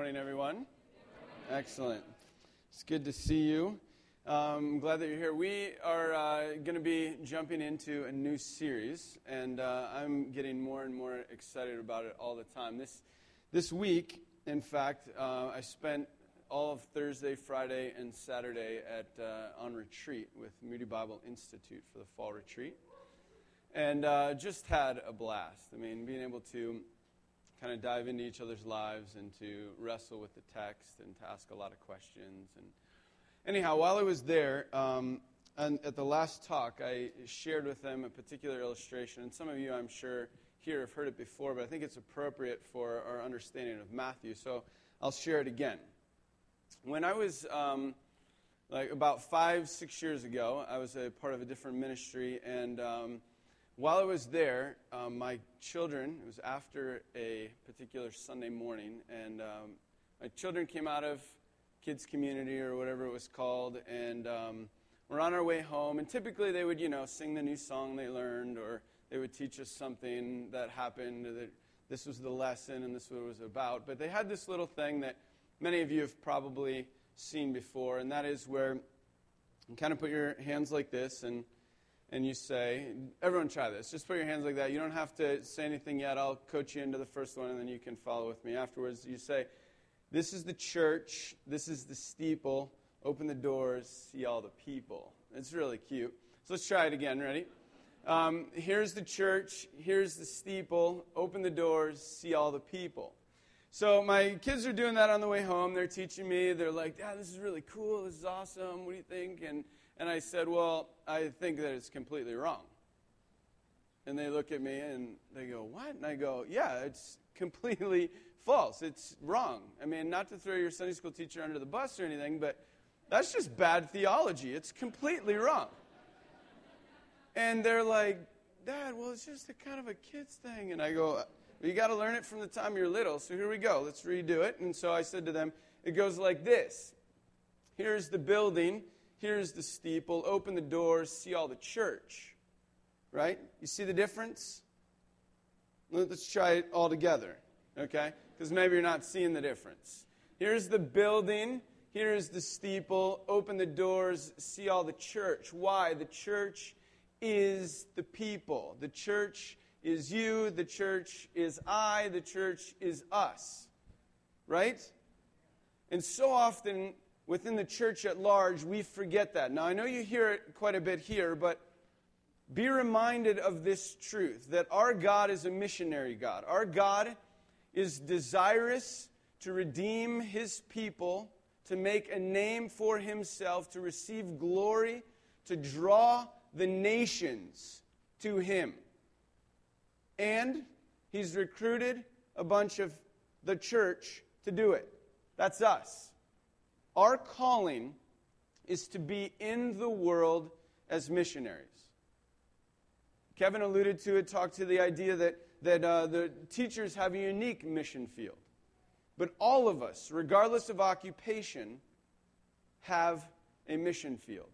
Morning, everyone. Excellent. It's good to see you. Um, I'm glad that you're here. We are uh, going to be jumping into a new series, and uh, I'm getting more and more excited about it all the time. This, this week, in fact, uh, I spent all of Thursday, Friday, and Saturday at, uh, on retreat with Moody Bible Institute for the fall retreat, and uh, just had a blast. I mean, being able to kind of dive into each other's lives and to wrestle with the text and to ask a lot of questions. And anyhow, while I was there, um, and at the last talk, I shared with them a particular illustration. And some of you, I'm sure, here have heard it before, but I think it's appropriate for our understanding of Matthew. So I'll share it again. When I was um, like about five, six years ago, I was a part of a different ministry, and um, while I was there, um, my children, it was after a particular Sunday morning, and um, my children came out of kids' community or whatever it was called, and um, we're on our way home. And typically they would, you know, sing the new song they learned, or they would teach us something that happened, that this was the lesson and this was what it was about. But they had this little thing that many of you have probably seen before, and that is where you kind of put your hands like this and and you say, everyone try this. Just put your hands like that. You don't have to say anything yet. I'll coach you into the first one, and then you can follow with me afterwards. You say, This is the church. This is the steeple. Open the doors. See all the people. It's really cute. So let's try it again. Ready? Um, here's the church. Here's the steeple. Open the doors. See all the people. So my kids are doing that on the way home. They're teaching me. They're like, "Yeah, this is really cool. This is awesome. What do you think?" And and I said, Well, I think that it's completely wrong. And they look at me and they go, What? And I go, Yeah, it's completely false. It's wrong. I mean, not to throw your Sunday school teacher under the bus or anything, but that's just bad theology. It's completely wrong. And they're like, Dad, well, it's just a kind of a kid's thing. And I go, You got to learn it from the time you're little. So here we go. Let's redo it. And so I said to them, It goes like this Here's the building Here's the steeple. Open the doors, see all the church. Right? You see the difference? Let's try it all together, okay? Because maybe you're not seeing the difference. Here's the building. Here's the steeple. Open the doors, see all the church. Why? The church is the people. The church is you. The church is I. The church is us. Right? And so often within the church at large, we forget that. Now, I know you hear it quite a bit here, but be reminded of this truth that our God is a missionary God. Our God is desirous to redeem his people, to make a name for himself, to receive glory, to draw the nations to him. And he's recruited a bunch of the church to do it. That's us. Our calling is to be in the world as missionaries. Kevin alluded to it, talked to the idea that, that uh, the teachers have a unique mission field. But all of us, regardless of occupation, have a mission field.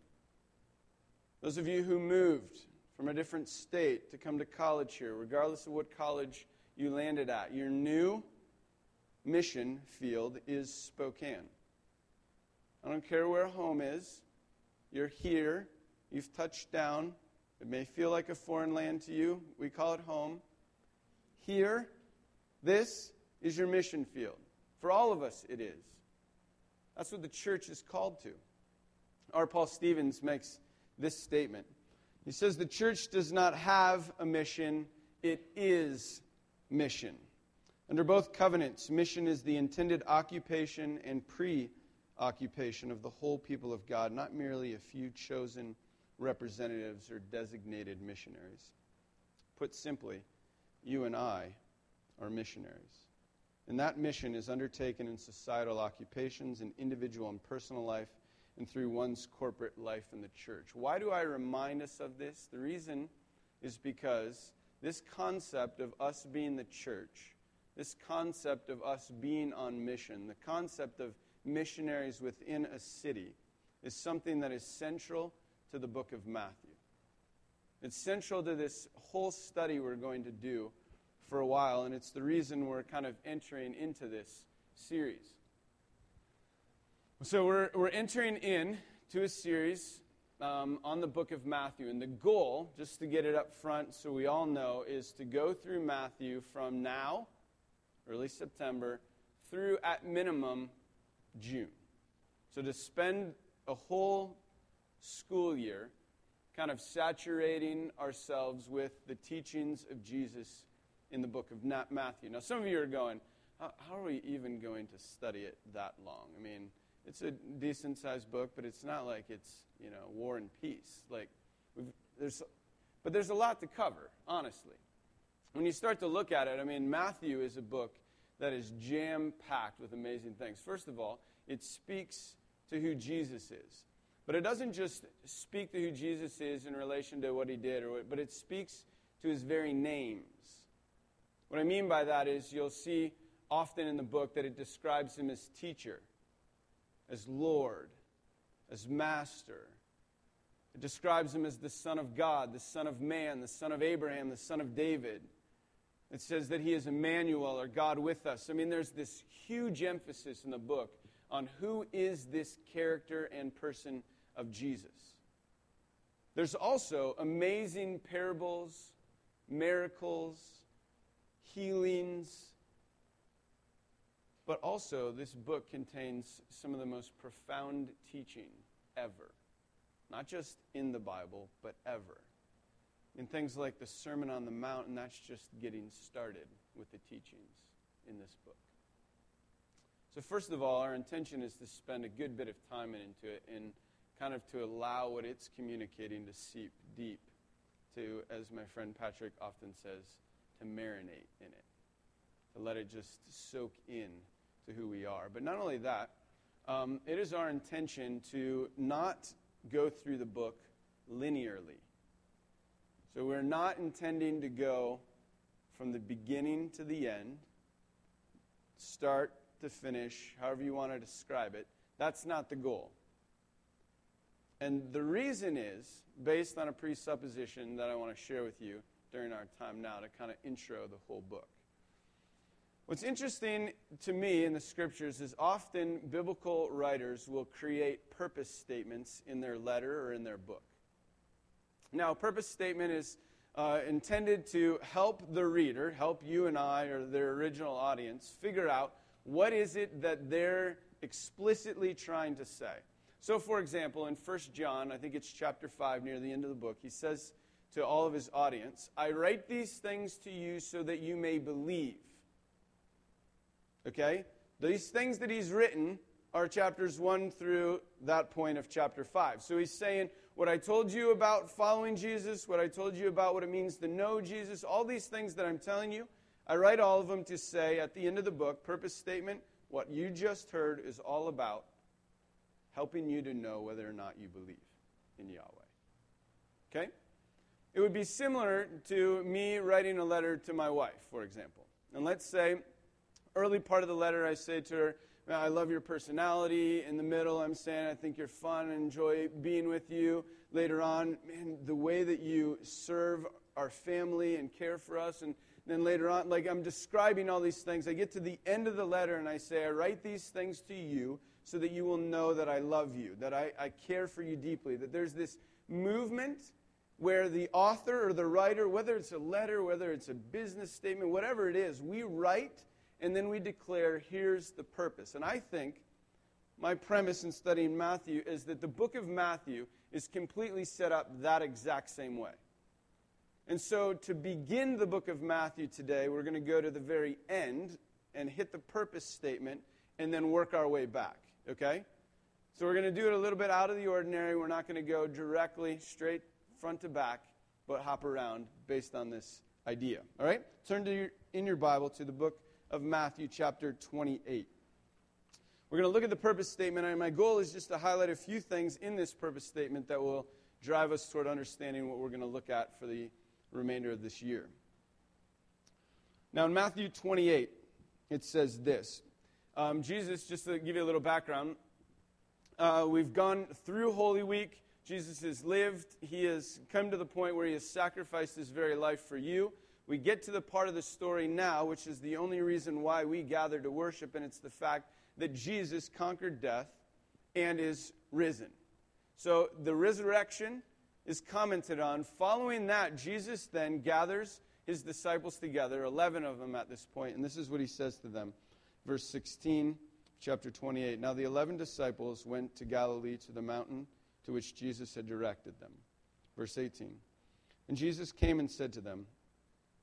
Those of you who moved from a different state to come to college here, regardless of what college you landed at, your new mission field is Spokane. I don't care where home is. You're here. You've touched down. It may feel like a foreign land to you. We call it home. Here, this is your mission field. For all of us, it is. That's what the church is called to. R. Paul Stevens makes this statement. He says, The church does not have a mission, it is mission. Under both covenants, mission is the intended occupation and pre occupation of the whole people of God, not merely a few chosen representatives or designated missionaries. Put simply, you and I are missionaries. And that mission is undertaken in societal occupations, in individual and personal life, and through one's corporate life in the church. Why do I remind us of this? The reason is because this concept of us being the church, this concept of us being on mission, the concept of missionaries within a city is something that is central to the book of Matthew. It's central to this whole study we're going to do for a while, and it's the reason we're kind of entering into this series. So we're, we're entering in to a series um, on the book of Matthew. And the goal, just to get it up front so we all know, is to go through Matthew from now, early September, through at minimum June. So to spend a whole school year kind of saturating ourselves with the teachings of Jesus in the book of Matthew. Now, some of you are going, how, are we even going to study it that long? I mean, it's a decent sized book, but it's not like it's you know War and Peace. Like there's, but there's a lot to cover, honestly. When you start to look at it, I mean, Matthew is a book that is jam packed with amazing things. First of all, it speaks to who Jesus is. But it doesn't just speak to who Jesus is in relation to what he did, or what, but it speaks to his very names. What I mean by that is you'll see often in the book that it describes him as teacher, as Lord, as Master. It describes him as the Son of God, the Son of Man, the Son of Abraham, the Son of David. It says that he is Emmanuel, or God with us. I mean, there's this huge emphasis in the book on who is this character and person of Jesus. There's also amazing parables, miracles, healings, but also, this book contains some of the most profound teaching ever. Not just in the Bible, but ever. In things like the Sermon on the Mount, and that's just getting started with the teachings in this book. So, first of all, our intention is to spend a good bit of time into it and kind of to allow what it's communicating to seep deep, to, as my friend Patrick often says, to marinate in it, to let it just soak in to who we are. But not only that, um, it is our intention to not go through the book linearly. So we're not intending to go from the beginning to the end, start to finish, however you want to describe it. That's not the goal. And the reason is based on a presupposition that I want to share with you during our time now to kind of intro the whole book. What's interesting to me in the scriptures is often biblical writers will create purpose statements in their letter or in their book. Now, purpose statement is uh, intended to help the reader, help you and I or their original audience figure out what is it that they're explicitly trying to say. So, for example, in 1 John, I think it's chapter 5, near the end of the book, he says to all of his audience, I write these things to you so that you may believe. Okay? These things that he's written are chapters 1 through that point of chapter 5. So he's saying, What I told you about following Jesus, what I told you about what it means to know Jesus, all these things that I'm telling you, I write all of them to say at the end of the book, purpose statement, what you just heard is all about helping you to know whether or not you believe in Yahweh. Okay? It would be similar to me writing a letter to my wife, for example. And let's say early part of the letter, I say to her, Uh, I love your personality. In the middle, I'm saying, I think you're fun and enjoy being with you. Later on, man, the way that you serve our family and care for us. And then later on, like I'm describing all these things. I get to the end of the letter and I say, I write these things to you so that you will know that I love you, that I, I care for you deeply, that there's this movement where the author or the writer, whether it's a letter, whether it's a business statement, whatever it is, we write and then we declare, here's the purpose. And I think my premise in studying Matthew is that the book of Matthew is completely set up that exact same way. And so, to begin the book of Matthew today, we're going to go to the very end and hit the purpose statement and then work our way back. Okay? So, we're going to do it a little bit out of the ordinary. We're not going to go directly straight front to back, but hop around based on this idea. All right? Turn to your, in your Bible to the book of Matthew chapter 28. We're going to look at the purpose statement, and my goal is just to highlight a few things in this purpose statement that will drive us toward understanding what we're going to look at for the remainder of this year. Now, in Matthew 28, it says this um, Jesus, just to give you a little background, uh, we've gone through Holy Week. Jesus has lived. He has come to the point where he has sacrificed his very life for you we get to the part of the story now, which is the only reason why we gather to worship, and it's the fact that Jesus conquered death, and is risen. So the resurrection is commented on. Following that, Jesus then gathers his disciples together, 11 of them at this point, and this is what he says to them. Verse 16, chapter 28. Now the 11 disciples went to Galilee to the mountain to which Jesus had directed them. Verse 18. And Jesus came and said to them,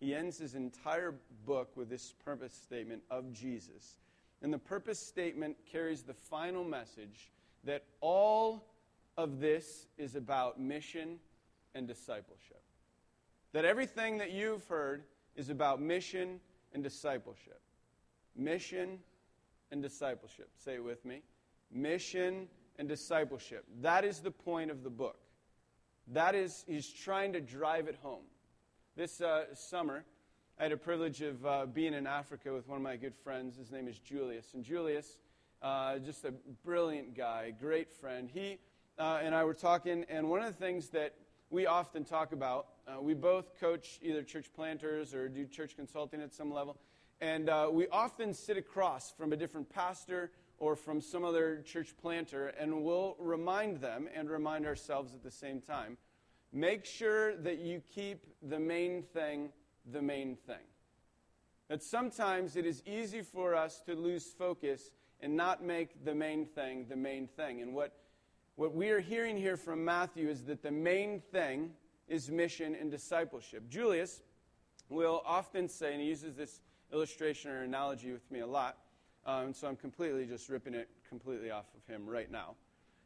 He ends his entire book with this purpose statement of Jesus. And the purpose statement carries the final message that all of this is about mission and discipleship. That everything that you've heard is about mission and discipleship. Mission and discipleship. Say it with me. Mission and discipleship. That is the point of the book. That is, he's trying to drive it home. This uh, summer, I had a privilege of uh, being in Africa with one of my good friends. His name is Julius. And Julius, uh, just a brilliant guy, great friend. He uh, and I were talking, and one of the things that we often talk about, uh, we both coach either church planters or do church consulting at some level, and uh, we often sit across from a different pastor or from some other church planter, and we'll remind them and remind ourselves at the same time make sure that you keep the main thing the main thing. That sometimes it is easy for us to lose focus and not make the main thing the main thing. And what what we are hearing here from Matthew is that the main thing is mission and discipleship. Julius will often say, and he uses this illustration or analogy with me a lot, um, so I'm completely just ripping it completely off of him right now.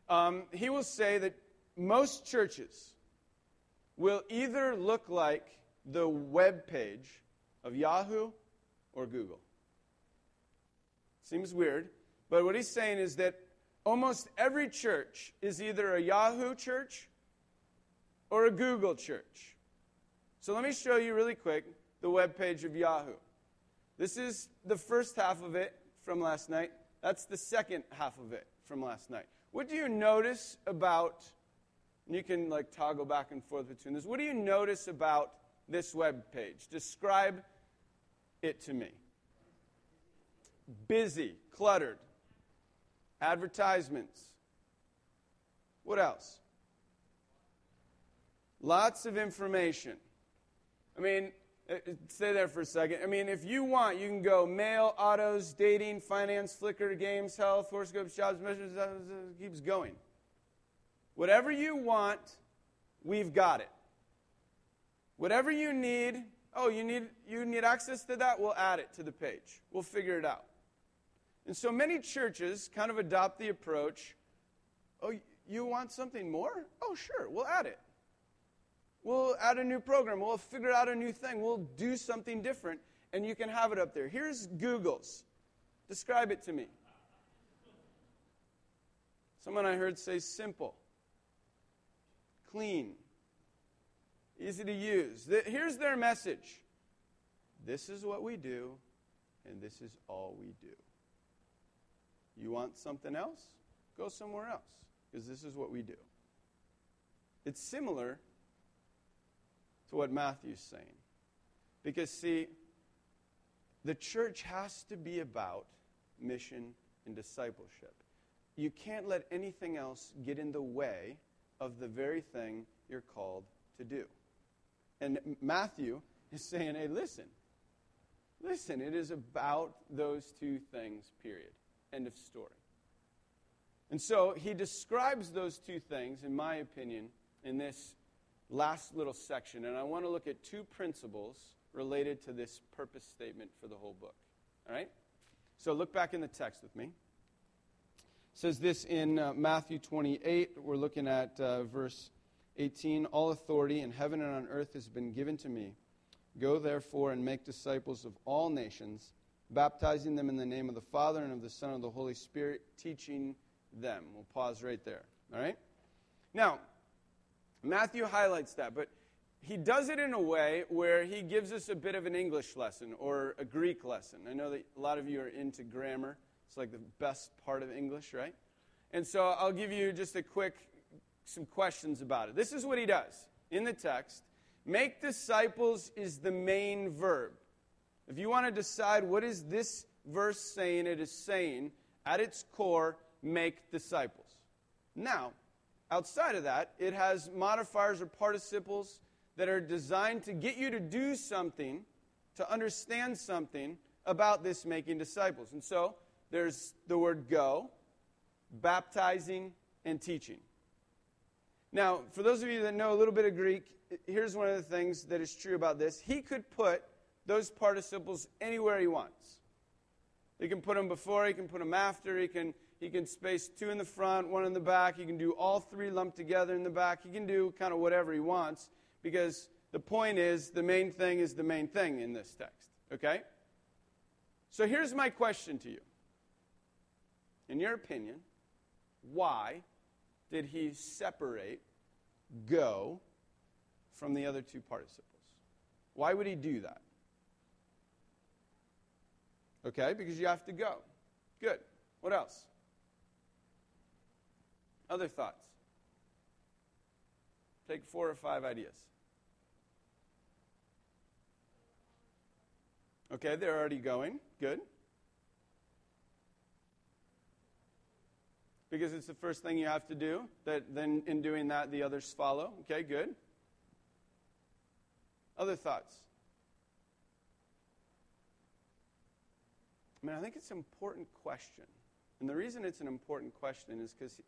Um, he will say that most churches will either look like the web page of Yahoo or Google. Seems weird, but what he's saying is that almost every church is either a Yahoo church or a Google church. So let me show you really quick the web page of Yahoo. This is the first half of it from last night. That's the second half of it from last night. What do you notice about you can like toggle back and forth between this. What do you notice about this web page? Describe it to me. Busy, cluttered, advertisements. What else? Lots of information. I mean, uh, uh, stay there for a second. I mean, if you want, you can go mail, autos, dating, finance, Flickr, games, health, horoscopes, jobs, measures, uh, keeps going. Whatever you want, we've got it. Whatever you need, oh, you need, you need access to that? We'll add it to the page. We'll figure it out. And so many churches kind of adopt the approach oh, you want something more? Oh, sure, we'll add it. We'll add a new program. We'll figure out a new thing. We'll do something different, and you can have it up there. Here's Google's. Describe it to me. Someone I heard say simple, clean, easy to use. Here's their message this is what we do, and this is all we do. You want something else? Go somewhere else, because this is what we do. It's similar to what Matthew's saying. Because, see, the church has to be about mission and discipleship. You can't let anything else get in the way of the very thing you're called to do. And Matthew is saying, hey, listen, listen, it is about those two things, period. End of story. And so he describes those two things, in my opinion, in this last little section. And I want to look at two principles related to this purpose statement for the whole book. All right? So look back in the text with me. Says this in uh, Matthew 28. We're looking at uh, verse 18. All authority in heaven and on earth has been given to me. Go therefore and make disciples of all nations baptizing them in the name of the Father and of the Son and of the Holy Spirit, teaching them. We'll pause right there. All right? Now, Matthew highlights that, but he does it in a way where he gives us a bit of an English lesson or a Greek lesson. I know that a lot of you are into grammar. It's like the best part of English, right? And so I'll give you just a quick some questions about it. This is what he does in the text. Make disciples is the main verb. If you want to decide what is this verse saying, it is saying at its core, make disciples. Now, outside of that, it has modifiers or participles that are designed to get you to do something, to understand something about this making disciples. And so there's the word go, baptizing, and teaching. Now, for those of you that know a little bit of Greek, here's one of the things that is true about this. He could put those participles anywhere he wants. He can put them before, he can put them after, he can, he can space two in the front, one in the back, he can do all three lumped together in the back, he can do kind of whatever he wants because the point is the main thing is the main thing in this text. Okay? So here's my question to you. In your opinion, why did he separate go from the other two participles? Why would he do that? Okay, because you have to go. Good. What else? Other thoughts? Take four or five ideas. Okay, they're already going. Good. Because it's the first thing you have to do. That then in doing that the others follow. Okay, good. Other thoughts? I mean, I think it's an important question. And the reason it's an important question is because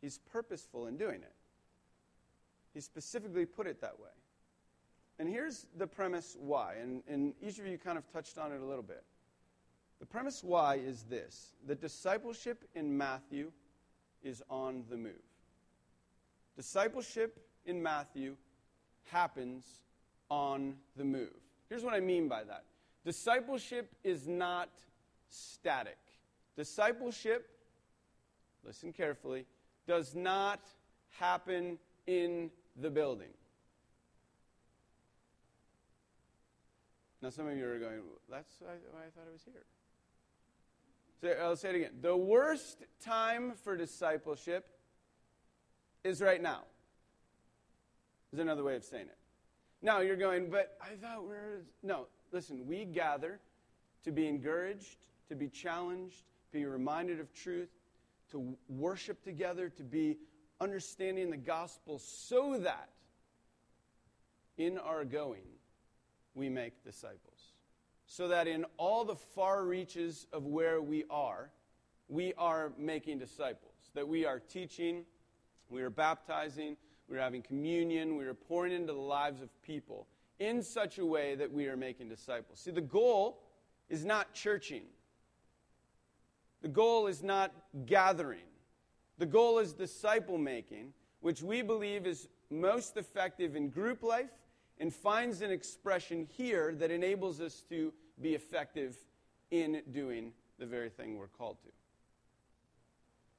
he's purposeful in doing it. He specifically put it that way. And here's the premise why, and, and each of you kind of touched on it a little bit. The premise why is this the discipleship in Matthew is on the move. Discipleship in Matthew happens on the move. Here's what I mean by that discipleship is not static. Discipleship, listen carefully, does not happen in the building. Now, some of you are going, that's why I thought I was here. So I'll uh, say it again. The worst time for discipleship is right now. Is another way of saying it. Now you're going, but I thought we are No, listen, we gather to be encouraged, to be challenged, to be reminded of truth, to worship together, to be understanding the gospel so that in our going, we make disciples. So that in all the far reaches of where we are, we are making disciples. That we are teaching, we are baptizing, we are having communion, we are pouring into the lives of people in such a way that we are making disciples. See, the goal is not churching, the goal is not gathering, the goal is disciple making, which we believe is most effective in group life and finds an expression here that enables us to be effective in doing the very thing we're called to.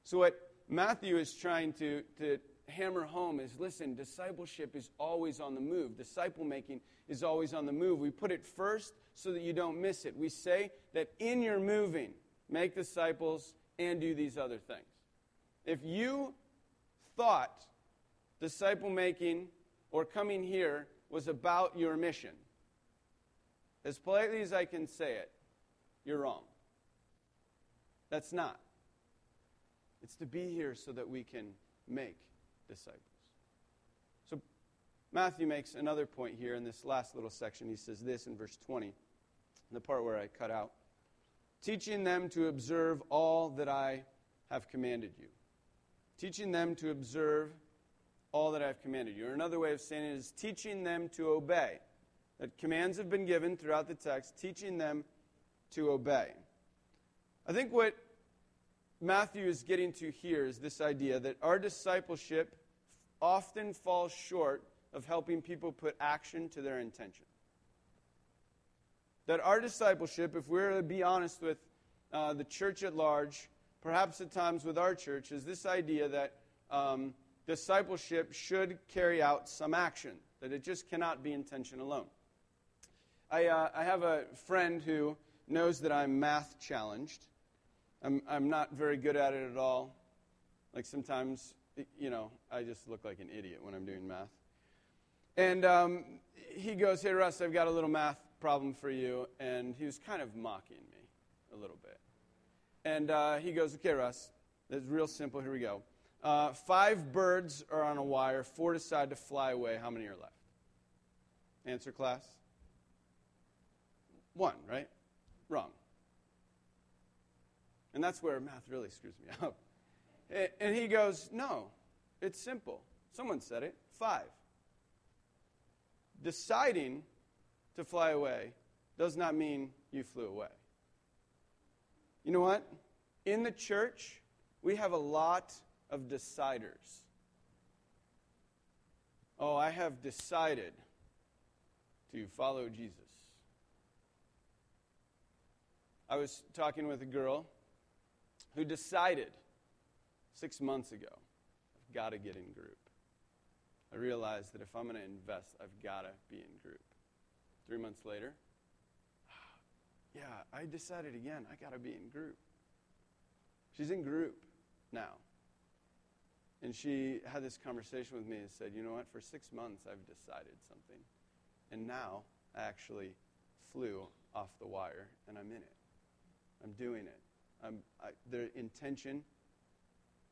So, what Matthew is trying to, to hammer home is listen, discipleship is always on the move. Disciple making is always on the move. We put it first so that you don't miss it. We say that in your moving, make disciples and do these other things. If you thought disciple making or coming here was about your mission. As politely as I can say it, you're wrong. That's not. It's to be here so that we can make disciples. So Matthew makes another point here in this last little section. He says this in verse 20, the part where I cut out teaching them to observe all that I have commanded you. Teaching them to observe all that I've commanded you. Or another way of saying it is teaching them to obey. That commands have been given throughout the text, teaching them to obey. I think what Matthew is getting to here is this idea that our discipleship often falls short of helping people put action to their intention. That our discipleship, if we're to be honest with uh, the church at large, perhaps at times with our church, is this idea that um, discipleship should carry out some action, that it just cannot be intention alone. I, uh, I have a friend who knows that I'm math challenged. I'm, I'm not very good at it at all. Like sometimes, you know, I just look like an idiot when I'm doing math. And um, he goes, Hey, Russ, I've got a little math problem for you. And he was kind of mocking me a little bit. And uh, he goes, Okay, Russ, it's real simple. Here we go. Uh, five birds are on a wire, four decide to fly away. How many are left? Answer, class? One, right? Wrong. And that's where math really screws me up. And he goes, No, it's simple. Someone said it. Five. Deciding to fly away does not mean you flew away. You know what? In the church, we have a lot of deciders. Oh, I have decided to follow Jesus. I was talking with a girl who decided six months ago, I've got to get in group. I realized that if I'm going to invest, I've got to be in group. Three months later, yeah, I decided again, I got to be in group. She's in group now. And she had this conversation with me and said, You know what? For six months, I've decided something. And now I actually flew off the wire and I'm in it. I'm doing it. I'm, I, the intention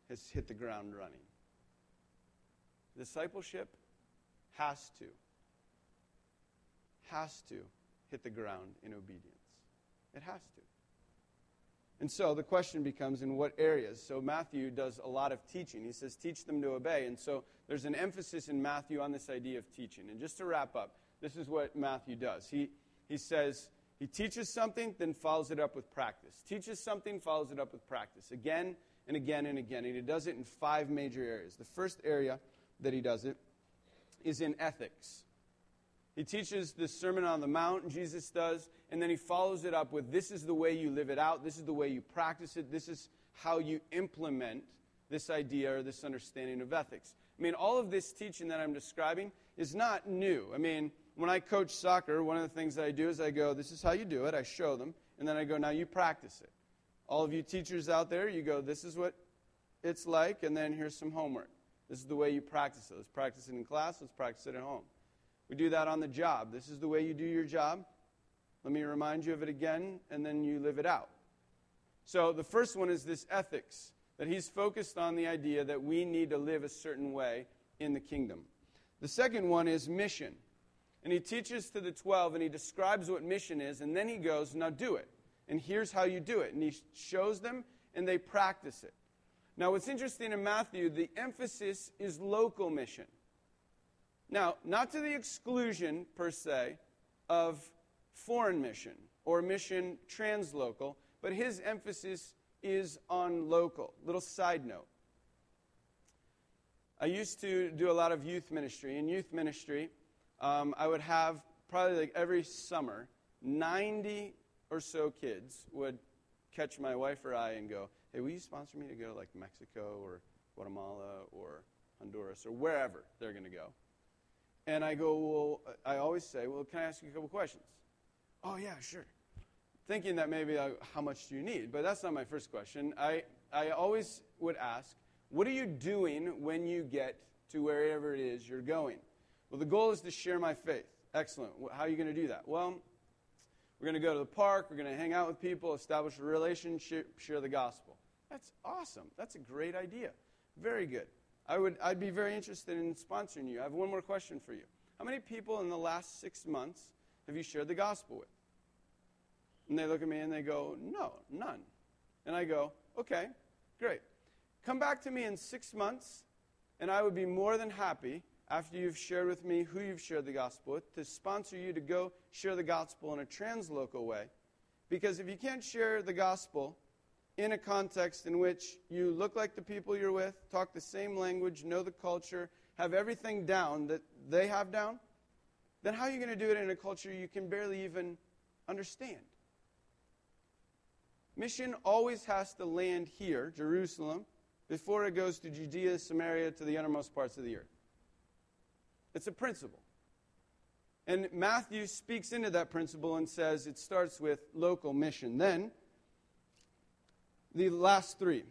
has hit the ground running. Discipleship has to, has to hit the ground in obedience. It has to. And so the question becomes in what areas? So Matthew does a lot of teaching. He says, teach them to obey. And so there's an emphasis in Matthew on this idea of teaching. And just to wrap up, this is what Matthew does. He, he says, he teaches something, then follows it up with practice. Teaches something, follows it up with practice. Again and again and again. And he does it in five major areas. The first area that he does it is in ethics. He teaches the Sermon on the Mount, Jesus does, and then he follows it up with this is the way you live it out, this is the way you practice it, this is how you implement this idea or this understanding of ethics. I mean, all of this teaching that I'm describing is not new. I mean, when I coach soccer, one of the things that I do is I go, this is how you do it. I show them. And then I go, now you practice it. All of you teachers out there, you go, this is what it's like, and then here's some homework. This is the way you practice it. Let's practice it in class, let's practice it at home. We do that on the job. This is the way you do your job. Let me remind you of it again, and then you live it out. So the first one is this ethics, that he's focused on the idea that we need to live a certain way in the kingdom. The second one is mission. And he teaches to the 12 and he describes what mission is, and then he goes, Now do it. And here's how you do it. And he shows them, and they practice it. Now, what's interesting in Matthew, the emphasis is local mission. Now, not to the exclusion, per se, of foreign mission or mission translocal, but his emphasis is on local. Little side note. I used to do a lot of youth ministry. In youth ministry, um, I would have probably like every summer, 90 or so kids would catch my wife or I and go, hey, will you sponsor me to go like Mexico or Guatemala or Honduras or wherever they're going to go? And I go, well, I always say, well, can I ask you a couple questions? Oh, yeah, sure. Thinking that maybe uh, how much do you need? But that's not my first question. I, I always would ask, what are you doing when you get to wherever it is you're going? Well, the goal is to share my faith. Excellent. How are you going to do that? Well, we're going to go to the park, we're going to hang out with people, establish a relationship, share the gospel. That's awesome. That's a great idea. Very good. I would, I'd be very interested in sponsoring you. I have one more question for you. How many people in the last six months have you shared the gospel with? And they look at me and they go, No, none. And I go, Okay, great. Come back to me in six months, and I would be more than happy after you've shared with me who you've shared the gospel with, to sponsor you to go share the gospel in a translocal way. Because if you can't share the gospel in a context in which you look like the people you're with, talk the same language, know the culture, have everything down that they have down, then how are you going to do it in a culture you can barely even understand? Mission always has to land here, Jerusalem, before it goes to Judea, Samaria, to the uttermost parts of the earth. It's a principle. And Matthew speaks into that principle and says it starts with local mission. Then, the last three